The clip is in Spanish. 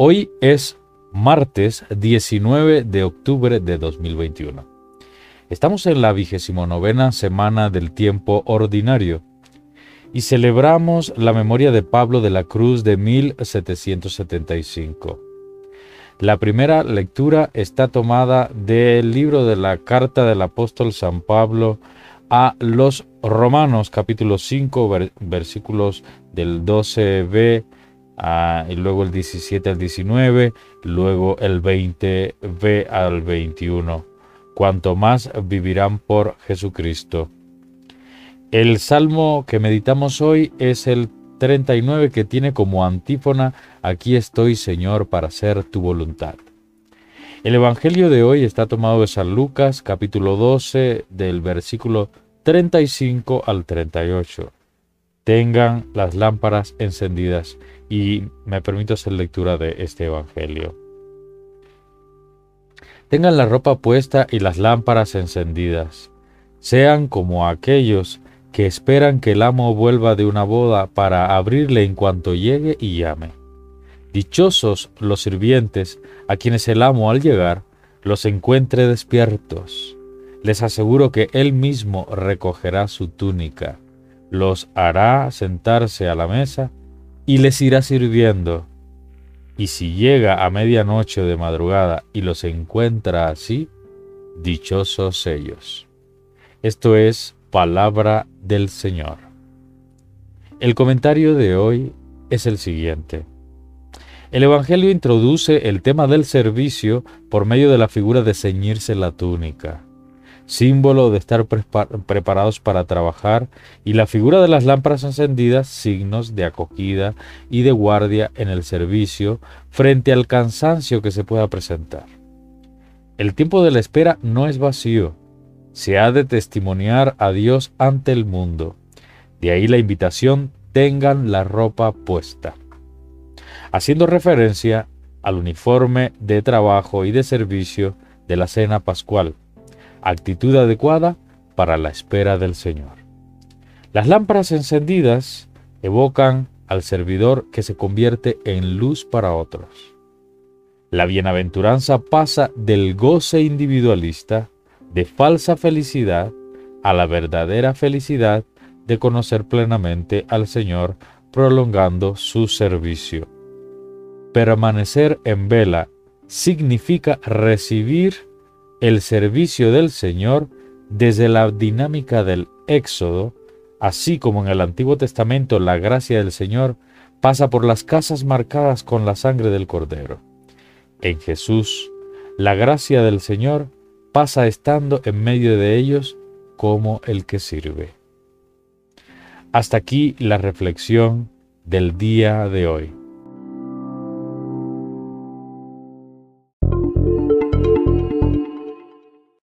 Hoy es martes 19 de octubre de 2021. Estamos en la vigésimo novena semana del tiempo ordinario y celebramos la memoria de Pablo de la Cruz de 1775. La primera lectura está tomada del libro de la carta del apóstol San Pablo a los Romanos capítulo 5 versículos del 12b y luego el 17 al 19, luego el 20b al 21. Cuanto más vivirán por Jesucristo. El salmo que meditamos hoy es el 39 que tiene como antífona, Aquí estoy Señor para hacer tu voluntad. El Evangelio de hoy está tomado de San Lucas capítulo 12 del versículo 35 al 38. Tengan las lámparas encendidas y me permito hacer lectura de este Evangelio. Tengan la ropa puesta y las lámparas encendidas. Sean como aquellos que esperan que el amo vuelva de una boda para abrirle en cuanto llegue y llame. Dichosos los sirvientes a quienes el amo al llegar los encuentre despiertos. Les aseguro que él mismo recogerá su túnica, los hará sentarse a la mesa y les irá sirviendo. Y si llega a medianoche de madrugada y los encuentra así, dichosos ellos. Esto es palabra del Señor. El comentario de hoy es el siguiente. El Evangelio introduce el tema del servicio por medio de la figura de ceñirse la túnica, símbolo de estar preparados para trabajar, y la figura de las lámparas encendidas, signos de acogida y de guardia en el servicio frente al cansancio que se pueda presentar. El tiempo de la espera no es vacío, se ha de testimoniar a Dios ante el mundo. De ahí la invitación, tengan la ropa puesta haciendo referencia al uniforme de trabajo y de servicio de la cena pascual, actitud adecuada para la espera del Señor. Las lámparas encendidas evocan al servidor que se convierte en luz para otros. La bienaventuranza pasa del goce individualista, de falsa felicidad, a la verdadera felicidad de conocer plenamente al Señor prolongando su servicio. Permanecer en vela significa recibir el servicio del Señor desde la dinámica del Éxodo, así como en el Antiguo Testamento la gracia del Señor pasa por las casas marcadas con la sangre del Cordero. En Jesús, la gracia del Señor pasa estando en medio de ellos como el que sirve. Hasta aquí la reflexión del día de hoy.